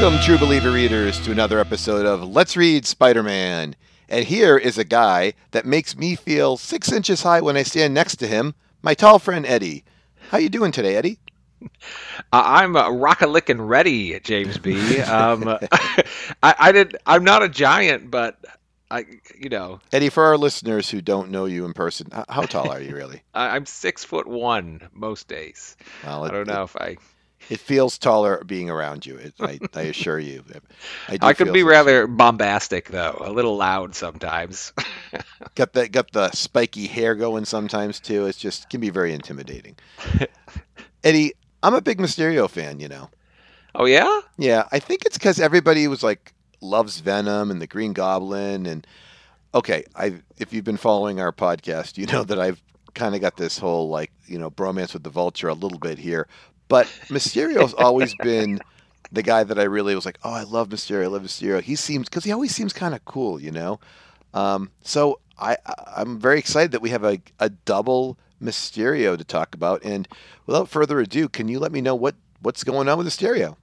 Welcome, True Believer readers, to another episode of Let's Read Spider Man. And here is a guy that makes me feel six inches high when I stand next to him, my tall friend Eddie. How you doing today, Eddie? Uh, I'm uh, rock-a-licking ready, James B. Um, I, I did. I'm not a giant, but I, you know, Eddie, for our listeners who don't know you in person, how tall are you really? I, I'm six foot one most days. Well, I don't know if I. It, feels taller being around you. It, I, I assure you. I, do I could be so- rather bombastic though, a little loud sometimes. got the got the spiky hair going sometimes too. It's just can be very intimidating. Eddie, I'm a big Mysterio fan. You know. oh yeah, Yeah, I think it's because everybody was like loves Venom and the Green Goblin and okay, I if you've been following our podcast, you know that I've kind of got this whole like you know bromance with the Vulture a little bit here, but Mysterio's always been the guy that I really was like, oh, I love Mysterio, I love Mysterio. He seems because he always seems kind of cool, you know. Um, so I I'm very excited that we have a a double Mysterio to talk about, and without further ado, can you let me know what what's going on with Mysterio?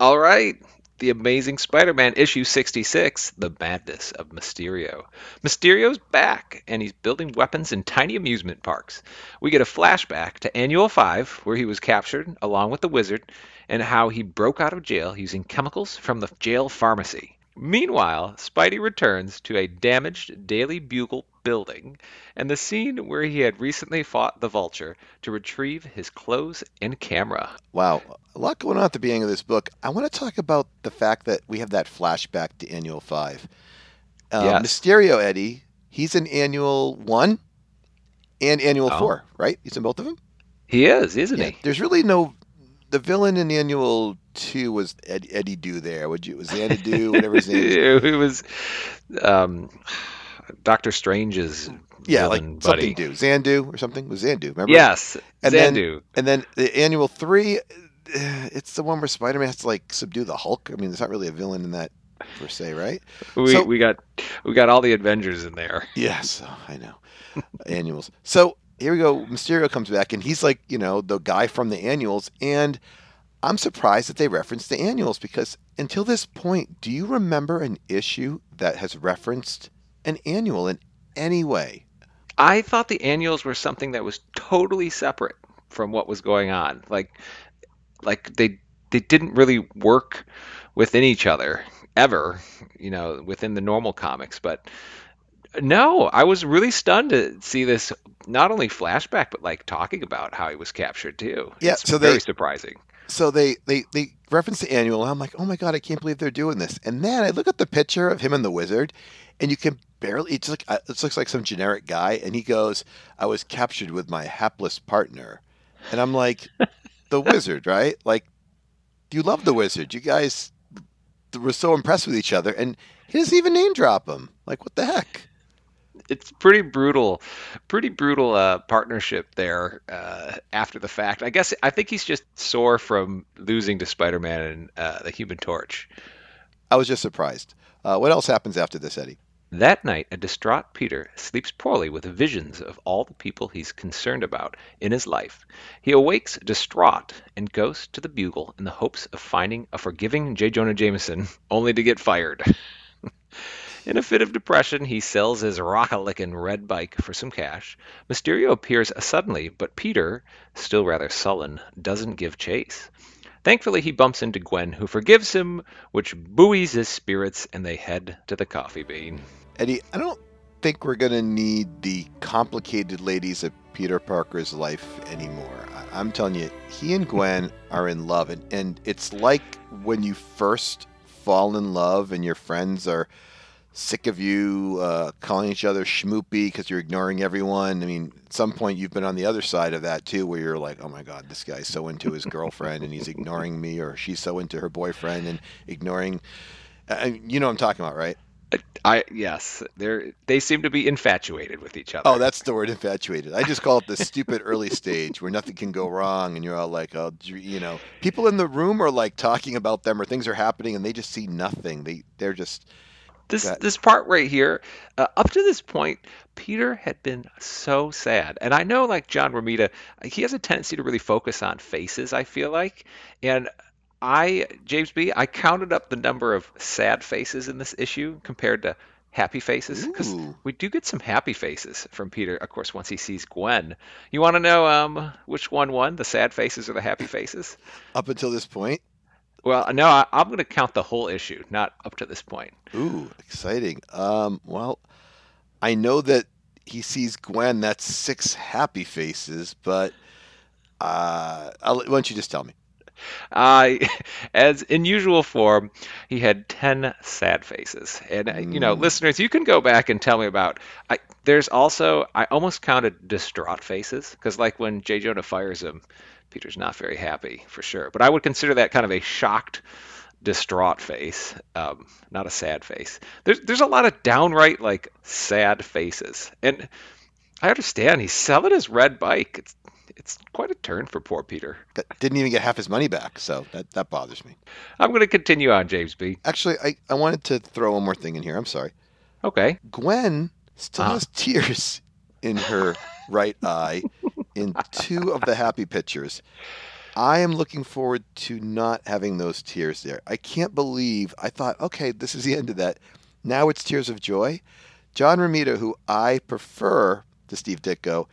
all right. The Amazing Spider-Man issue 66, The Madness of Mysterio. Mysterio's back, and he's building weapons in tiny amusement parks. We get a flashback to Annual 5, where he was captured along with the wizard, and how he broke out of jail using chemicals from the jail pharmacy. Meanwhile, Spidey returns to a damaged Daily Bugle building and the scene where he had recently fought the Vulture to retrieve his clothes and camera. Wow, a lot going on at the beginning of this book. I want to talk about the fact that we have that flashback to Annual 5. Um, Yes. Mysterio Eddie, he's in Annual 1 and Annual Oh. 4, right? He's in both of them? He is, isn't Yeah. he? There's really no. The villain in Annual 2 was Ed, Eddie Do there. Would you? Was Xanadu, whatever his name is. it was um, Doctor Strange's Yeah, like villain something buddy. do. Xandu or something? Was Xandu, remember? Yes, And then- And then the Annual 3, eh, it's the one where Spider Man has to like subdue the Hulk. I mean, there's not really a villain in that per se, right? we so- we got we got all the Avengers in there. Yes, I know. annuals. So here we go. Mysterio comes back, and he's like, you know, the guy from the annuals. And I'm surprised that they referenced the annuals because until this point, do you remember an issue that has referenced an annual in any way? I thought the annuals were something that was totally separate from what was going on. Like like they they didn't really work within each other ever, you know, within the normal comics, but no, I was really stunned to see this not only flashback but like talking about how he was captured too. Yeah, It's so very they- surprising. So they they they reference the annual, and I'm like, oh my god, I can't believe they're doing this. And then I look at the picture of him and the wizard, and you can barely. It's like uh, it looks like some generic guy, and he goes, "I was captured with my hapless partner," and I'm like, the wizard, right? Like, you love the wizard. You guys were so impressed with each other, and he doesn't even name drop him. Like, what the heck? It's pretty brutal, pretty brutal uh, partnership there uh, after the fact. I guess I think he's just sore from losing to Spider-Man and uh, the Human Torch. I was just surprised. Uh, what else happens after this, Eddie? That night, a distraught Peter sleeps poorly with visions of all the people he's concerned about in his life. He awakes distraught and goes to the Bugle in the hopes of finding a forgiving J. Jonah Jameson, only to get fired. In a fit of depression, he sells his rock-a-lickin' red bike for some cash. Mysterio appears suddenly, but Peter, still rather sullen, doesn't give chase. Thankfully, he bumps into Gwen, who forgives him, which buoys his spirits, and they head to the coffee bean. Eddie, I don't think we're going to need the complicated ladies of Peter Parker's life anymore. I- I'm telling you, he and Gwen are in love. And, and it's like when you first fall in love and your friends are sick of you uh, calling each other schmoopy because you're ignoring everyone. I mean, at some point you've been on the other side of that too, where you're like, oh my God, this guy's so into his girlfriend and he's ignoring me, or she's so into her boyfriend and ignoring. Uh, you know what I'm talking about, right? I yes, they they seem to be infatuated with each other. Oh, that's the word infatuated. I just call it the stupid early stage where nothing can go wrong, and you're all like, oh, you know, people in the room are like talking about them or things are happening, and they just see nothing. They they're just this this part right here. Uh, up to this point, Peter had been so sad, and I know like John Romita, he has a tendency to really focus on faces. I feel like, and I, James B., I counted up the number of sad faces in this issue compared to happy faces because we do get some happy faces from Peter, of course, once he sees Gwen. You want to know um, which one won, the sad faces or the happy faces? Up until this point, Well, no, I, I'm going to count the whole issue, not up to this point. ooh, exciting. Um, well, I know that he sees Gwen. That's six happy faces, but uh, I'll, why don't you just tell me? Uh, as in usual form, he had 10 sad faces. And, uh, you know, Mm. listeners, you can go back and tell me about. I, there's also, I almost counted distraught faces, because, like, when J. Jonah fires him, Peter's not very happy, for sure. But I would consider that kind of a shocked, distraught face, um, not a sad face. There's, there's a lot of downright, like, sad faces. And I understand he's selling his red bike. It's, it's quite a turn for poor Peter. Got- Didn't even get half his money back, so that, that bothers me. I'm going to continue on, James B. Actually, I, I wanted to throw one more thing in here. I'm sorry. Okay. Gwen still Ah. has tears in her right eye in two of the happy pictures. I am looking forward to not having those tears there. I can't believe I thought, okay, this is the end of that. Now it's tears of joy. John Romita, who I prefer to Steve Ditko,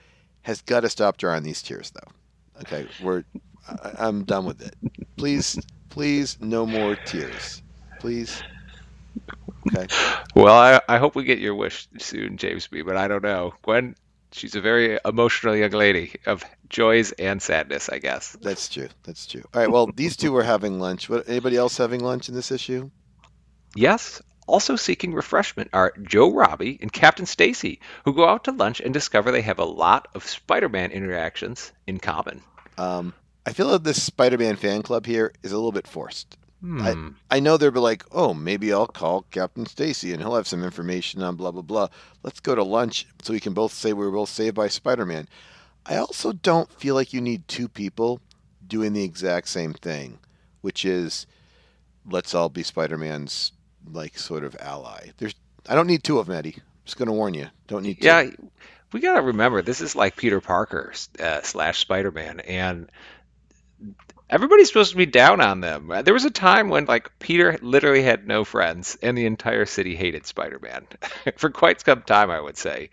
has got to stop drawing these tears, though. Okay, we're I, I'm done with it. Please, please, no more tears. Please. Okay. Well, I, I hope we get your wish soon, James B. But I don't know. Gwen, she's a very emotional young lady of joys and sadness, I guess. That's true. That's true. All right. Well, these two were having lunch. What? Anybody else having lunch in this issue? Yes. Also seeking refreshment are Joe Robbie and Captain Stacy, who go out to lunch and discover they have a lot of Spider-Man interactions in common. Um, I feel that this Spider-Man fan club here is a little bit forced. Hmm. I know they'll be like, oh, maybe I'll call Captain Stacy and he'll have some information on blah blah blah. Let's go to lunch so we can both say we were both saved by Spider-Man. I also don't feel like you need two people doing the exact same thing, which is let's all be Spider-Man's like sort of ally. There's I don't need two of them, Eddie. I'm just gonna warn you. Don't need two. Yeah, we got to remember this is like Peter Parker uh, slash Spider-Man, and everybody's supposed to be down on them. There was a time when like Peter literally had no friends, and the entire city hated Spider-Man for quite some time, I would say.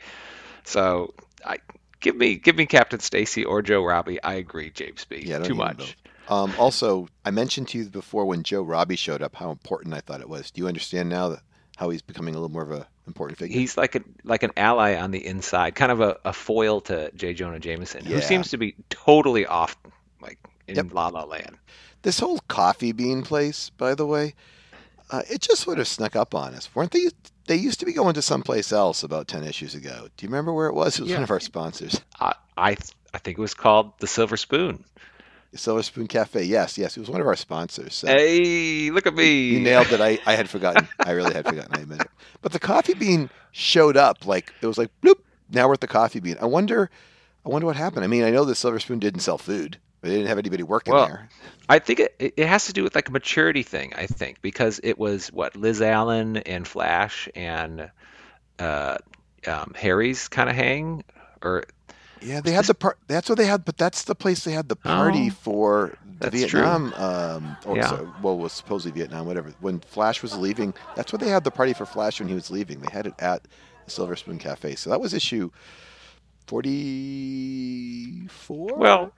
So, I give me give me Captain Stacy or Joe Robbie. I agree, James B. Yeah, Too much. Um, also, I mentioned to you before when Joe Robbie showed up how important I thought it was. Do you understand now that how he's becoming a little more of a important figure? He's like a like an ally on the inside, kind of a, a foil to J. Jonah Jameson, Yeah. who seems to be totally off, like in Yep. La La Land. This whole coffee bean place, by the way, uh, it just sort of snuck up on us. Weren't they? They used to be going to someplace else about ten issues ago. Do you remember where it was? It was Yeah. one of our sponsors, I I, I think it was called the Silver Spoon. The Silver Spoon Cafe. Yes, yes, it was one of our sponsors. So Hey, look at me! you nailed it. I, I had forgotten. I really had forgotten. I admit it. But the coffee bean showed up like it was like bloop. Now we're at the coffee bean. I wonder. I wonder what happened. I mean, I know the Silver Spoon didn't sell food. They didn't have anybody working Well, there. I think it, it has to do with like a maturity thing. I think because it was what Liz Allen and Flash and uh, um, Harry's kind of hang, or Yeah, they had the part. That's what they had. But that's the place they had the party Oh, for the. Vietnam. Um, or Yeah. so, well, was supposedly Vietnam, whatever. When Flash was leaving, that's what they had the party for Flash when he was leaving. They had it at the Silver Spoon Cafe. So that was issue forty-four. well,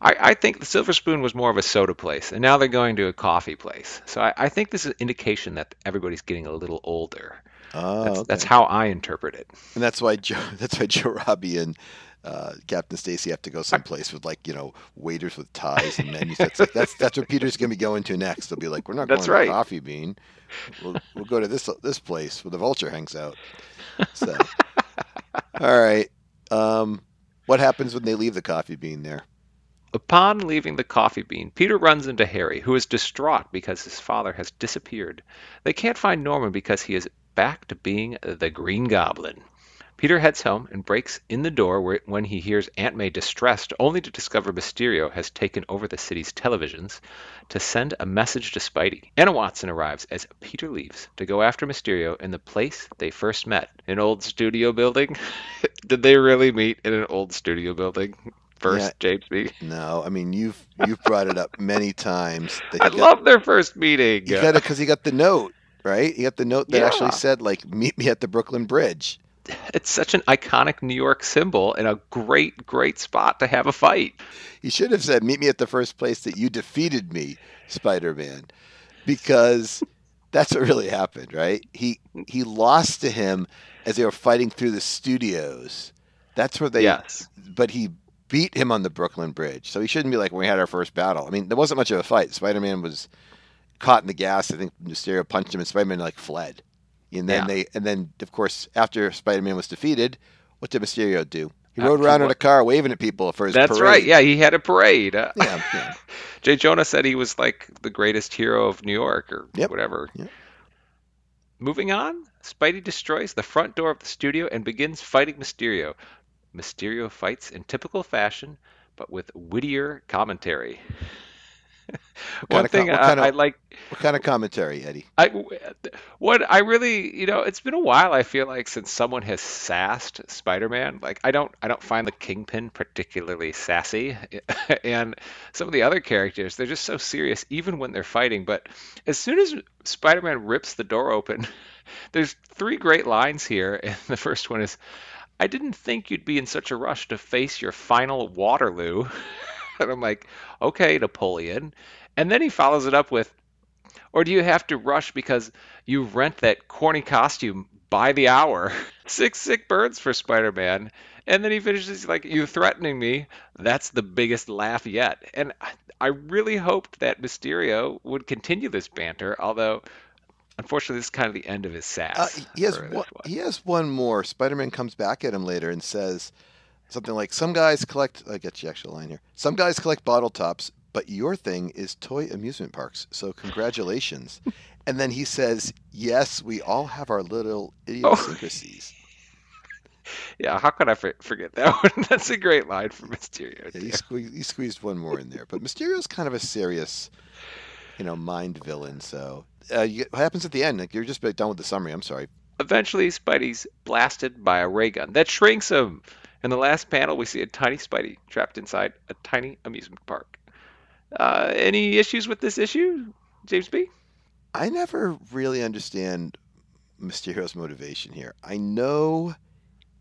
I, I think the Silver Spoon was more of a soda place, and now they're going to a coffee place. So I, I think this is an indication that everybody's getting a little older. oh, That's okay. that's how I interpret it. and that's why Joe. That's why Joe Robbie and. Uh, Captain Stacy have to go someplace with like you know waiters with ties and menus. That's like, that's that's what Peter's gonna be going to next. They'll be like, we're not That's going right. to Coffee Bean. We'll, we'll go to this this place where the vulture hangs out. So, all right. Um, what happens when they leave the Coffee Bean there? Upon leaving the coffee bean, Peter runs into Harry, who is distraught because his father has disappeared. They can't find Norman because he is back to being the Green Goblin. Peter heads home and breaks in the door where, when he hears Aunt May distressed, only to discover Mysterio has taken over the city's televisions to send a message to Spidey. Anna Watson arrives as Peter leaves to go after Mysterio in the place they first met, an old studio building. Did they really meet in an old studio building? First Yeah. James B. No, I mean you've you've brought it up many times. That I got, love their first meeting. he got it because he got the note, right? He got the note that Yeah. actually said like "Meet me at the Brooklyn Bridge." It's such an iconic New York symbol and a great, great spot to have a fight. He should have said, "Meet me at the first place that you defeated me, Spider-Man," because that's what really happened, right? He he lost to him as they were fighting through the studios. That's where they. yes. But he beat him on the Brooklyn Bridge, so he shouldn't be like when we had our first battle. I mean, there wasn't much of a fight. Spider-Man was caught in the gas. I think Mysterio punched him, and Spider-Man like fled. And then Yeah. they, and then of course, after Spider-Man was defeated, what did Mysterio do? He Uh, rode around in a car waving at people for his That's parade. right. Yeah, he had a parade. Uh, Yeah, yeah. Jay Jonah said he was like the greatest hero of New York or Yep. whatever. Yep. Moving on, Spidey destroys the front door of the studio and begins fighting Mysterio. Mysterio fights in typical fashion, but with wittier commentary. One com- thing what I, kind of- I like What kind of commentary, Eddie? I what I really you know it's been a while I feel like since someone has sassed Spider-Man like I don't I don't find the Kingpin particularly sassy and some of the other characters they're just so serious even when they're fighting but as soon as Spider-Man rips the door open there's three great lines here and the first one is I didn't think you'd be in such a rush to face your final Waterloo and I'm like okay Napoleon and then he follows it up with or do you have to rush because you rent that corny costume by the hour? Six sick birds for Spider Man. And then he finishes like, You threatening me? That's the biggest laugh yet. And I- really hoped that Mysterio would continue this banter, although unfortunately this is kind of the end of his Uh, sass. he has one, he has one more. Spider-Man comes back at him later and says something like, "Some guys collect." I get you actual line here. Some guys collect bottle tops, but your thing is toy amusement parks. So congratulations. and then he says, "Yes, we all have our little Oh. idiosyncrasies." Yeah, how could I forget that one? That's a great line from Mysterio. Yeah, he, squeezed, he squeezed one more in there. But Mysterio's kind of a serious, you know, mind villain. So uh, you, what happens at the end? Like you're just done with the summary. I'm sorry. Eventually, Spidey's blasted by a ray gun that shrinks him. In the last panel, we see a tiny Spidey trapped inside a tiny amusement park. Uh, any issues with this issue, James B? I never really understand Mysterio's motivation here. I know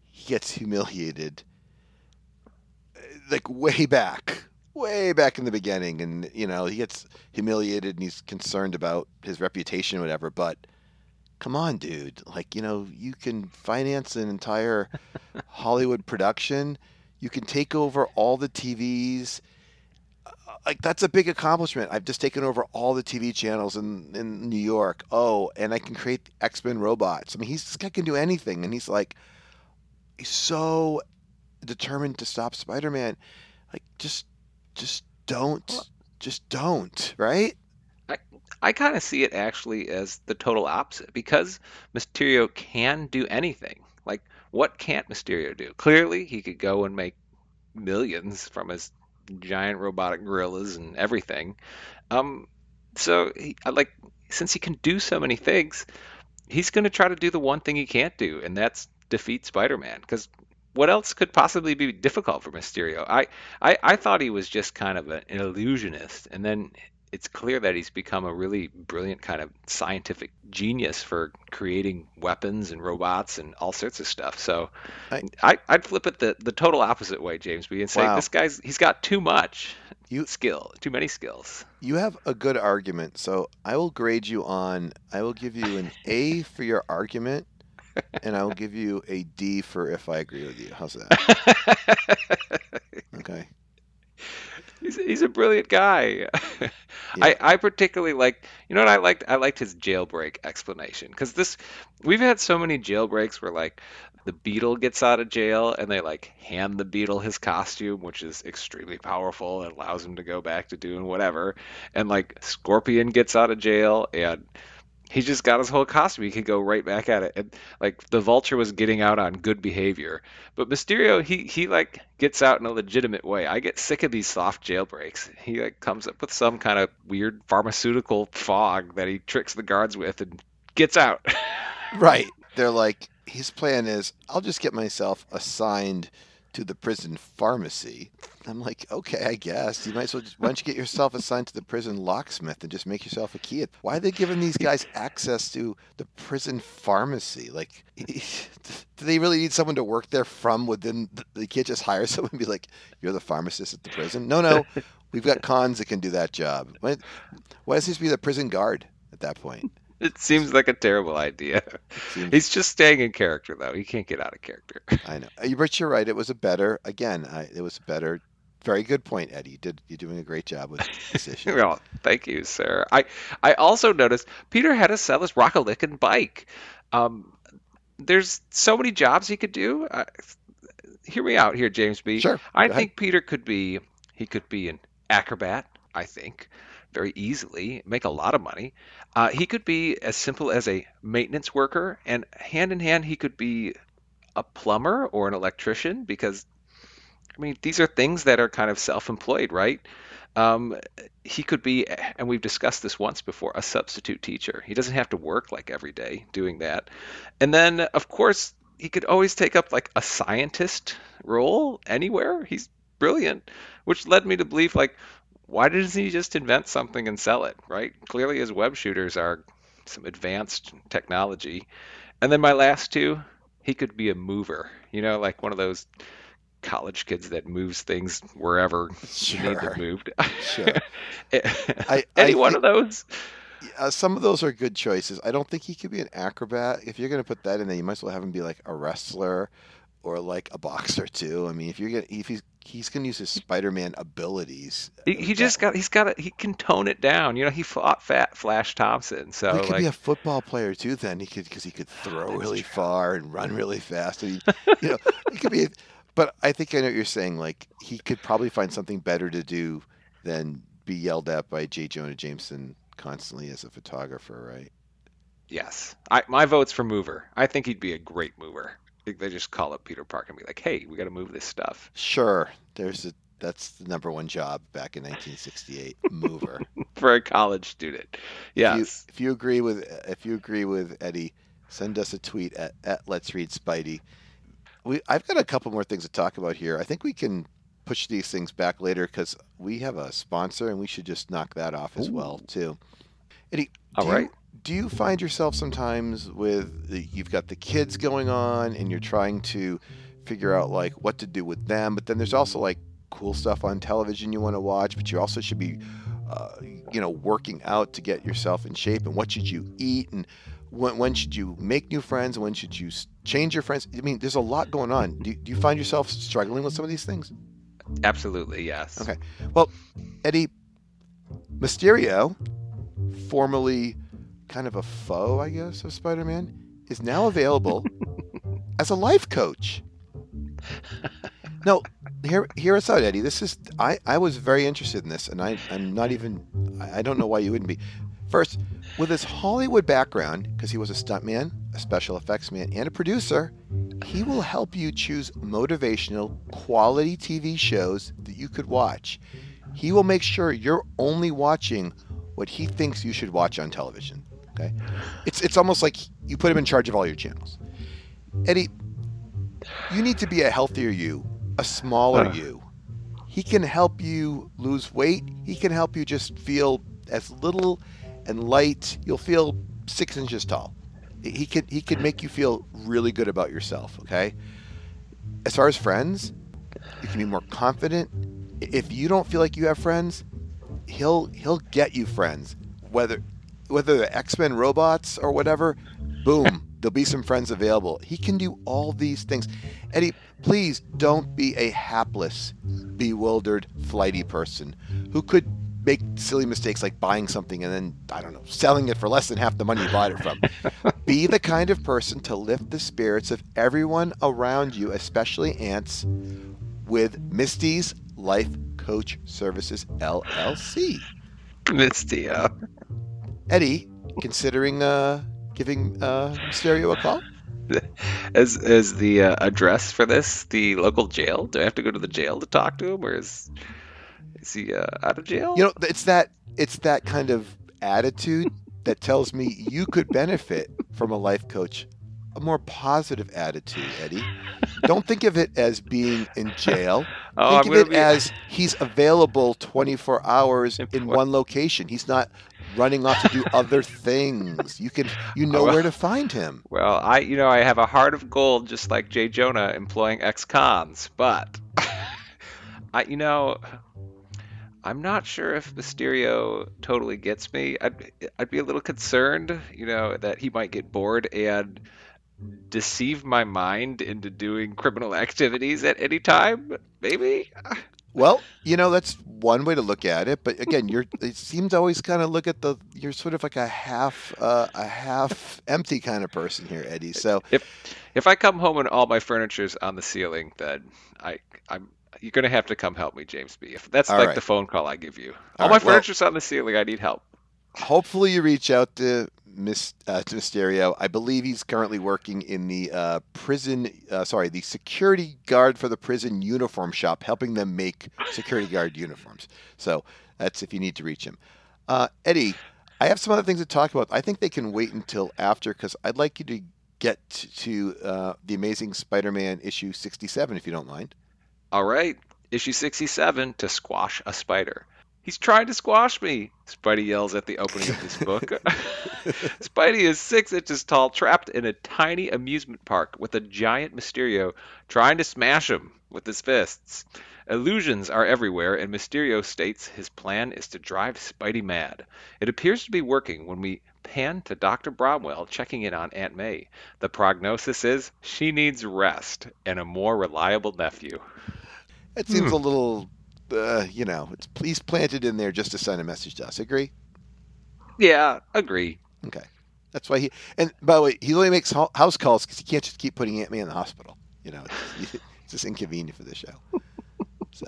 he gets humiliated, like way back, way back in the beginning, and you know he gets humiliated and he's concerned about his reputation, whatever. But come on, dude, like you know you can finance an entire Hollywood production, you can take over all the TVs uh, like that's a big accomplishment. I've just taken over all the TV channels in in New York. Oh, and I can create X Men robots. I mean, he's this guy can do anything, and he's like, he's so determined to stop Spider Man. Like, just, just don't, Well- just don't, right? I I kind of see it actually as the total opposite because Mysterio can do anything. Like, what can't Mysterio do? Clearly, he could go and make millions from his giant robotic gorillas and everything. Um, so, he, like since he can do so many things, he's going to try to do the one thing he can't do, and that's defeat Spider-Man. Because what else could possibly be difficult for Mysterio? I, I, I thought he was just kind of a, an illusionist, and then it's clear that he's become a really brilliant kind of scientific genius for creating weapons and robots and all sorts of stuff. So I- I, I'd flip it the, the total opposite way, James B, and say Wow. this guy's he's got too much You- skill, too many skills. You have a good argument, so I will grade you on. I will give you an A for your argument, and I will give you a D for if I agree with you. How's that? Okay. He's, he's a brilliant guy. I, I particularly like, you know what I liked? I liked his jailbreak explanation because this, we've had so many jailbreaks where like the Beetle gets out of jail and they like hand the Beetle his costume, which is extremely powerful and allows him to go back to doing whatever. And like Scorpion gets out of jail and he just got his whole costume. He could go right back at it. And like the Vulture was getting out on good behavior, but Mysterio he he like gets out in a legitimate way. I get sick of these soft jailbreaks. He like comes up with some kind of weird pharmaceutical fog that he tricks the guards with and gets out. Right. They're like, his plan is, I'll just get myself assigned to the prison pharmacy. I'm like, okay, I guess you might as well. Just, why don't you get yourself assigned to the prison locksmith and just make yourself a key? Why are they giving these guys access to the prison pharmacy? Like, do they really need someone to work there from within? They can't just hire someone and be like, "You're the pharmacist at the prison." No, no, we've got cons that can do that job. Why, why does he be the prison guard at that point? It seems like a terrible idea. Seems... He's just staying in character, though. He can't get out of character. I know, but you're right. It was a better. Again, I, it was a better very good point, Eddie. You did you're doing a great job with this issue. well, thank you, sir. I I also noticed Peter had to sell his Rockalicken bike. Um, there's so many jobs he could do. Uh, hear me out here, James B. Sure. I Go think ahead. Peter could be he could be an acrobat. I think very easily, make a lot of money. Uh, he could be as simple as a maintenance worker, and hand in hand, he could be a plumber or an electrician because I mean, these are things that are kind of self-employed, right? Um, he could be, and we've discussed this once before, a substitute teacher. He doesn't have to work like every day doing that. And then, of course, he could always take up like a scientist role anywhere. He's brilliant, which led me to believe like, why doesn't he just invent something and sell it, right? Clearly, his web shooters are some advanced technology. And then my last two, he could be a mover, you know, like one of those college kids that moves things wherever sure. need them moved. Sure. I, Any I one think, of those? Uh, some of those are good choices. I don't think he could be an acrobat. If you're going to put that in there, you might as well have him be like a wrestler or like a boxer too. I mean, if you're gonna, if he's he's gonna use his Spider-Man abilities. He, he just got he's got a, he can tone it down. You know, he fought Fat Flash Thompson, so he could like, be a football player too. Then he could because he could throw really true. far and run really fast. And he, you know, he could be. But I think I know what you're saying. Like he could probably find something better to do than be yelled at by J. Jonah Jameson constantly as a photographer, right? Yes, I, my vote's for mover. I think he'd be a great mover. They just call up Peter Park and be like, "Hey, we got to move this stuff." Sure, there's a that's the number one job back in 1968, mover for a college student. Yes. If you, if you agree with if you agree with Eddie, send us a tweet at, at Let's Read Spidey we I've got a couple more things to talk about here. I think we can push these things back later because we have a sponsor and we should just knock that off as Ooh. well too. Eddie, all right. You, do you find yourself sometimes with the, you've got the kids going on and you're trying to figure out like what to do with them, but then there's also like cool stuff on television you want to watch, but you also should be, uh, you know, working out to get yourself in shape and what should you eat and when, when should you make new friends? When should you change your friends? I mean, there's a lot going on. Do, do you find yourself struggling with some of these things? Absolutely, yes. Okay. Well, Eddie Mysterio, formerly kind of a foe, I guess, of Spider Man, is now available as a life coach. No, hear hear us out, Eddie. This is I, I was very interested in this, and I I'm not even I don't know why you wouldn't be. First, with his Hollywood background, because he was a stuntman, a special effects man, and a producer, he will help you choose motivational, quality TV shows that you could watch. He will make sure you're only watching what he thinks you should watch on television. Okay? It's it's almost like you put him in charge of all your channels. Eddie, you need to be a healthier you, a smaller uh. you. He can help you lose weight. He can help you just feel as little and light. You'll feel six inches tall. He could he could make you feel really good about yourself. Okay. As far as friends, you can be more confident. If you don't feel like you have friends, he'll he'll get you friends. Whether whether they're X Men robots or whatever, boom, there'll be some friends available. He can do all these things. Eddie, please don't be a hapless, bewildered, flighty person who could make silly mistakes like buying something and then I don't know selling it for less than half the money you bought it from. Be the kind of person to lift the spirits of everyone around you, especially aunts, with Misty's Life Coach Services LLC. Misty, yeah. Eddie, considering uh, giving uh, Mysterio a call? As is the uh, address for this the local jail? Do I have to go to the jail to talk to him, or is is he uh, out of jail? You know, it's that it's that kind of attitude that tells me you could benefit from a life coach a more positive attitude, Eddie. Don't think of it as being in jail. Oh, think I'm of it be- as he's available 24 hours in one location. He's not running off to do other things. You can you know well. where to find him. Well, I you know I have a heart of gold, just like Jay Jonah employing ex-cons, but I you know I'm not sure if Mysterio totally gets me. I'd I'd be a little concerned, you know, that he might get bored and deceive my mind into doing criminal activities at any time. Maybe. Well, you know that's one way to look at it, but again, you're it seems always kind of look at the you're sort of like a half uh, a half empty kind of person here, Eddie. So If if I come home and all my furniture's on the ceiling, then I I'm you're gonna have to come help me, James B. If that's like right. the phone call I give you. All, All my right, well- furniture's on the ceiling. I need help. Hopefully you reach out to Miss uh, to Mysterio. I believe he's currently working in the uh, prison. Uh, sorry, the security guard for the prison uniform shop, helping them make security guard uniforms. So that's if you need to reach him. Uh, Eddie, I have some other things to talk about. I think they can wait until after because I'd like you to get to uh, the Amazing Spider-Man issue 67, if you don't mind. All right, issue 67 to squash a spider. He's trying to squash me, Spidey yells at the opening of this book. Spidey is six inches tall, trapped in a tiny amusement park with a giant Mysterio trying to smash him with his fists. Illusions are everywhere, and Mysterio states his plan is to drive Spidey mad. It appears to be working when we pan to Dr. Bromwell checking in on Aunt May. The prognosis is she needs rest and a more reliable nephew. It seems Hmm. a little, uh, you know, it's he's planted in there just to send a message to us. Agree? Yeah, agree. Okay. That's why he. And by the way, he only makes house calls because he can't just keep putting Aunt May in the hospital. You know, it's, it's just inconvenient for the show. So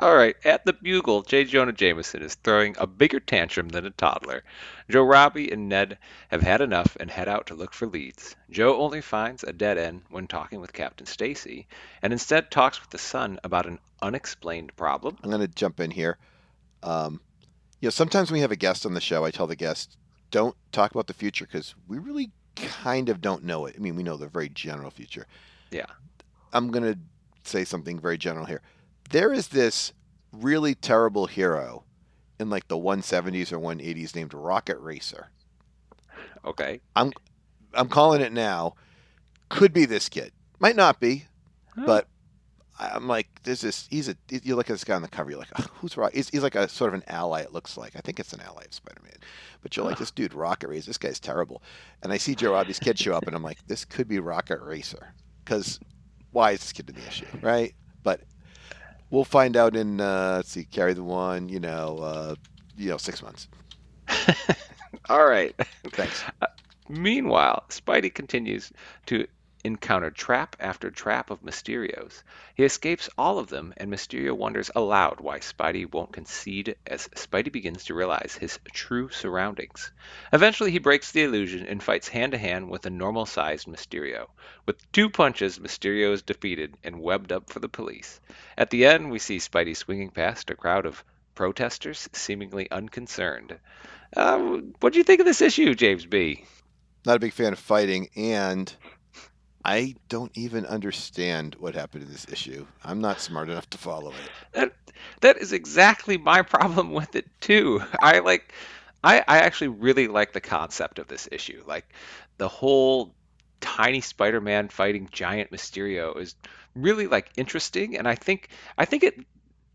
All right, at the Bugle, J. Jonah Jameson is throwing a bigger tantrum than a toddler. Joe Robbie and Ned have had enough and head out to look for leads. Joe only finds a dead end when talking with Captain Stacy, and instead talks with the son about an unexplained problem. I'm going to jump in here. Um, you know, sometimes when we have a guest on the show, I tell the guest, don't talk about the future because we really kind of don't know it. I mean, we know the very general future. Yeah. I'm going to say something very general here. There is this really terrible hero in like the 170s or 180s named Rocket Racer. Okay. I'm I'm calling it now. Could be this kid. Might not be, Huh. but I'm like, there's this. He's a. You look at this guy on the cover. You're like, oh, who's Rocket? He's, he's like a sort of an ally. It looks like. I think it's an ally of Spider-Man. But you're like, this dude, Rocket Racer. This guy's terrible. And I see Joe Robbie's kid show up, and I'm like, this could be Rocket Racer. Because why is this kid in the issue, right? But we'll find out in. Uh, let's see, carry the one. You know, uh, you know, six months. All right. Thanks. Meanwhile, Spidey continues to encounter trap after trap of Mysterios. He escapes all of them, and Mysterio wonders aloud why Spidey won't concede as Spidey begins to realize his true surroundings. Eventually, he breaks the illusion and fights hand to hand with a normal sized Mysterio. With two punches, Mysterio is defeated and webbed up for the police. At the end, we see Spidey swinging past a crowd of protesters, seemingly unconcerned. Uh, what do you think of this issue, James B? not a big fan of fighting, and I don't even understand what happened in this issue. I'm not smart enough to follow it. That that is exactly my problem with it too. I like I I actually really like the concept of this issue. Like the whole tiny Spider-Man fighting giant Mysterio is really like interesting and I think I think it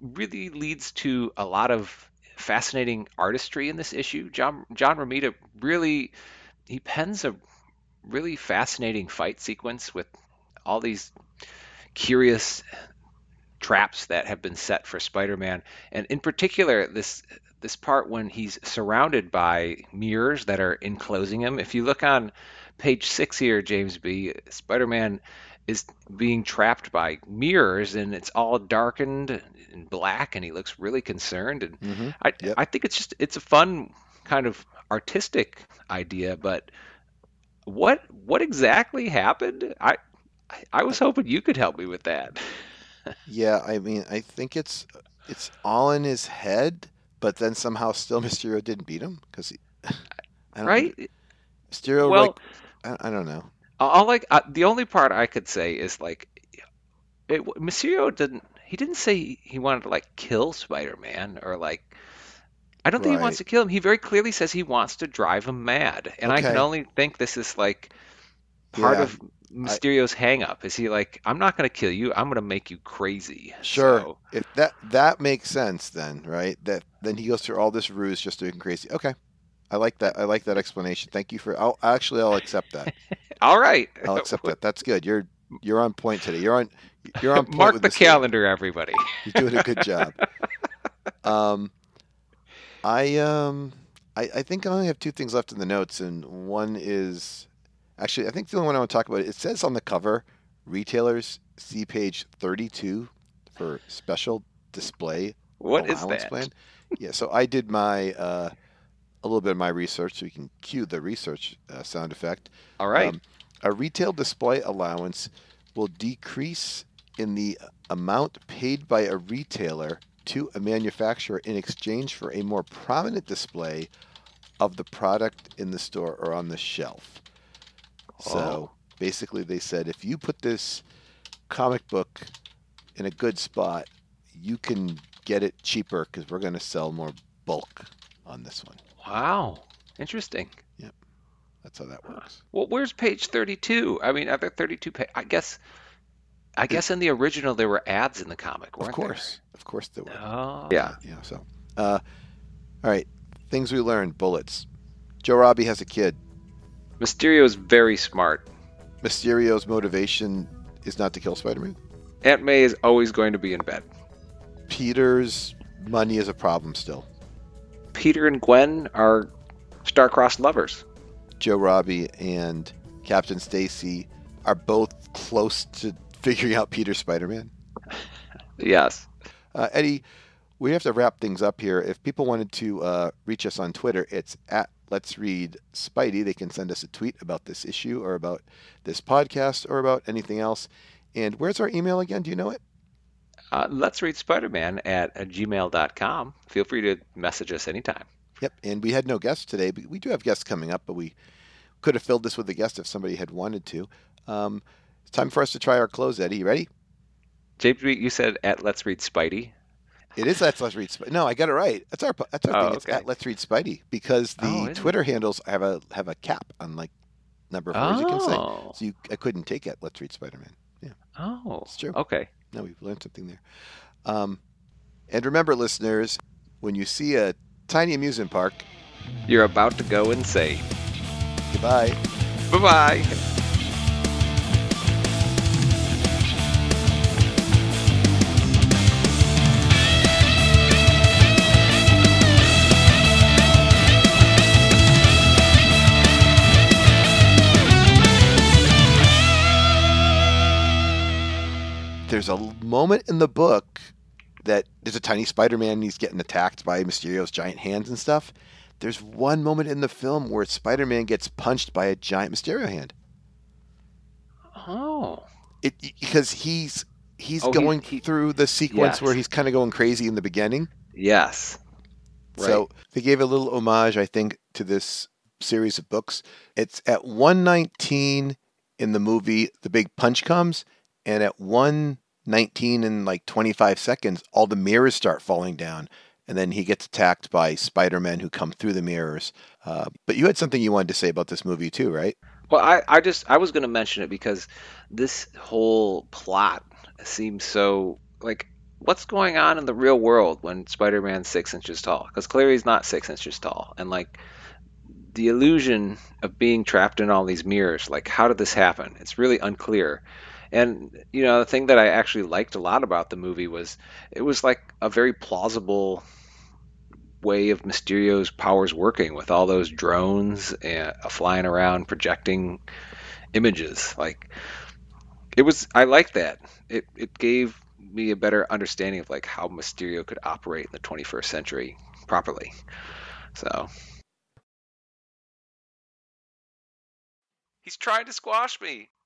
really leads to a lot of fascinating artistry in this issue. John John Romita really he pens a really fascinating fight sequence with all these curious traps that have been set for Spider-Man, and in particular this this part when he's surrounded by mirrors that are enclosing him. If you look on page six here, James B, Spider-Man is being trapped by mirrors, and it's all darkened and black, and he looks really concerned. And hmm I Yep. I think it's just it's a fun kind of artistic idea, but what what exactly happened? I I- was hoping you could help me with that. Yeah, I mean, I think it's it's all in his head, but then somehow still Mysterio didn't beat him because I don't Right? Mysterio Well, like I, I don't know. All like uh, the only part I could say is like it, Mysterio didn't he didn't say he wanted to like kill Spider-Man or like I don't think he wants to kill him. He very clearly says he wants to drive him mad, and I can only think this is like part Yeah. of I Mysterio's hang up. Is he like I'm not going to kill you. I'm going to make you crazy. sure. So If that that makes sense then, right? That then he goes through all this ruse just to make him crazy. Okay. I like that. I like that explanation. Thank you for I'll actually I'll accept that. all right, I'll accept that. That's good. You're you're on point today. You're on you're on point mark with the story. calendar, everybody. You're doing a good job. Um, I um, I, I think I only have two things left in the notes, and one is actually I think the only one I want to talk about. It says on the cover, retailers see page 32 for special display What is that? plan. Yeah, so I did my uh, a little bit of my research, so we can cue the research uh, sound effect. All right. Um, a retail display allowance will decrease in the amount paid by a retailer to a manufacturer in exchange for a more prominent display of the product in the store or on the shelf. Oh. So basically, they said if you put this comic book in a good spot, you can get it cheaper because we're going to sell more bulk on this one. wow, interesting. Yep. That's how that works. Well, where's page 32? I mean, are there 32 pa- I guess I guess in the original there were ads in the comic, Of weren't course, of course, there were. Oh. Yeah, yeah. So, uh, all right. Things we learned: bullets. Joe Robbie has a kid. Mysterio is very smart. Mysterio's motivation is not to kill Spider-Man. Aunt May is always going to be in bed. Peter's money is a problem still. Peter and Gwen are star-crossed lovers. Joe Robbie and Captain Stacy are both close to figuring out Peter Spider-Man. Yes. Uh, Eddie, we have to wrap things up here. If people wanted to uh, reach us on Twitter, it's at Let's Read Spidey. They can send us a tweet about this issue or about this podcast or about anything else. And where's our email again? Do you know it? Uh, let's read Spider-Man at gmail.com. Feel free to message us anytime. Yep. And we had no guests today, but we do have guests coming up, but we could have filled this with a guest if somebody had wanted to. Um, it's time for us to try our close, Eddie. You ready? JP, you said at Let's Read Spidey. It is at Let's Read Spidey. No, I got it right. That's our that's our Oh, thing. It's okay. at Let's Read Spidey because the Oh, is it? Twitter handles have a have a cap on like number of words you can say. Oh. So you, I couldn't take it. Let's read Spider-Man. Yeah. Oh. It's true. Okay. No, we've learned something there. Um, and remember, listeners, when you see a tiny amusement park, You're about to go insane. goodbye. Bye-bye. There's a moment in the book that there's a tiny Spider-Man and he's getting attacked by Mysterio's giant hands and stuff. There's one moment in the film where Spider-Man gets punched by a giant Mysterio hand. Oh. It because he's he's Oh, going he- through the sequence Yes. where he's kind of going crazy in the beginning. Yes. So they gave a little homage, I think, to this series of books. It's at 119 in the movie The Big Punch comes, and at 119 in like 25 seconds, all the mirrors start falling down. And then he gets attacked by Spider Men who come through the mirrors. Uh, but you had something you wanted to say about this movie, too, right? Well, I, I just I was going to mention it because this whole plot seems so like what's going on in the real world when Spider-Man's six inches tall? Because clearly he's not six inches tall, and like the illusion of being trapped in all these mirrors. Like, how did this happen? It's really unclear. And you know, the thing that I actually liked a lot about the movie was it was like a very plausible way of Mysterio's powers working with all those drones and uh, flying around projecting images. Like it was, I liked that. It it gave me a better understanding of like how Mysterio could operate in the 21st century properly. So he's trying to squash me.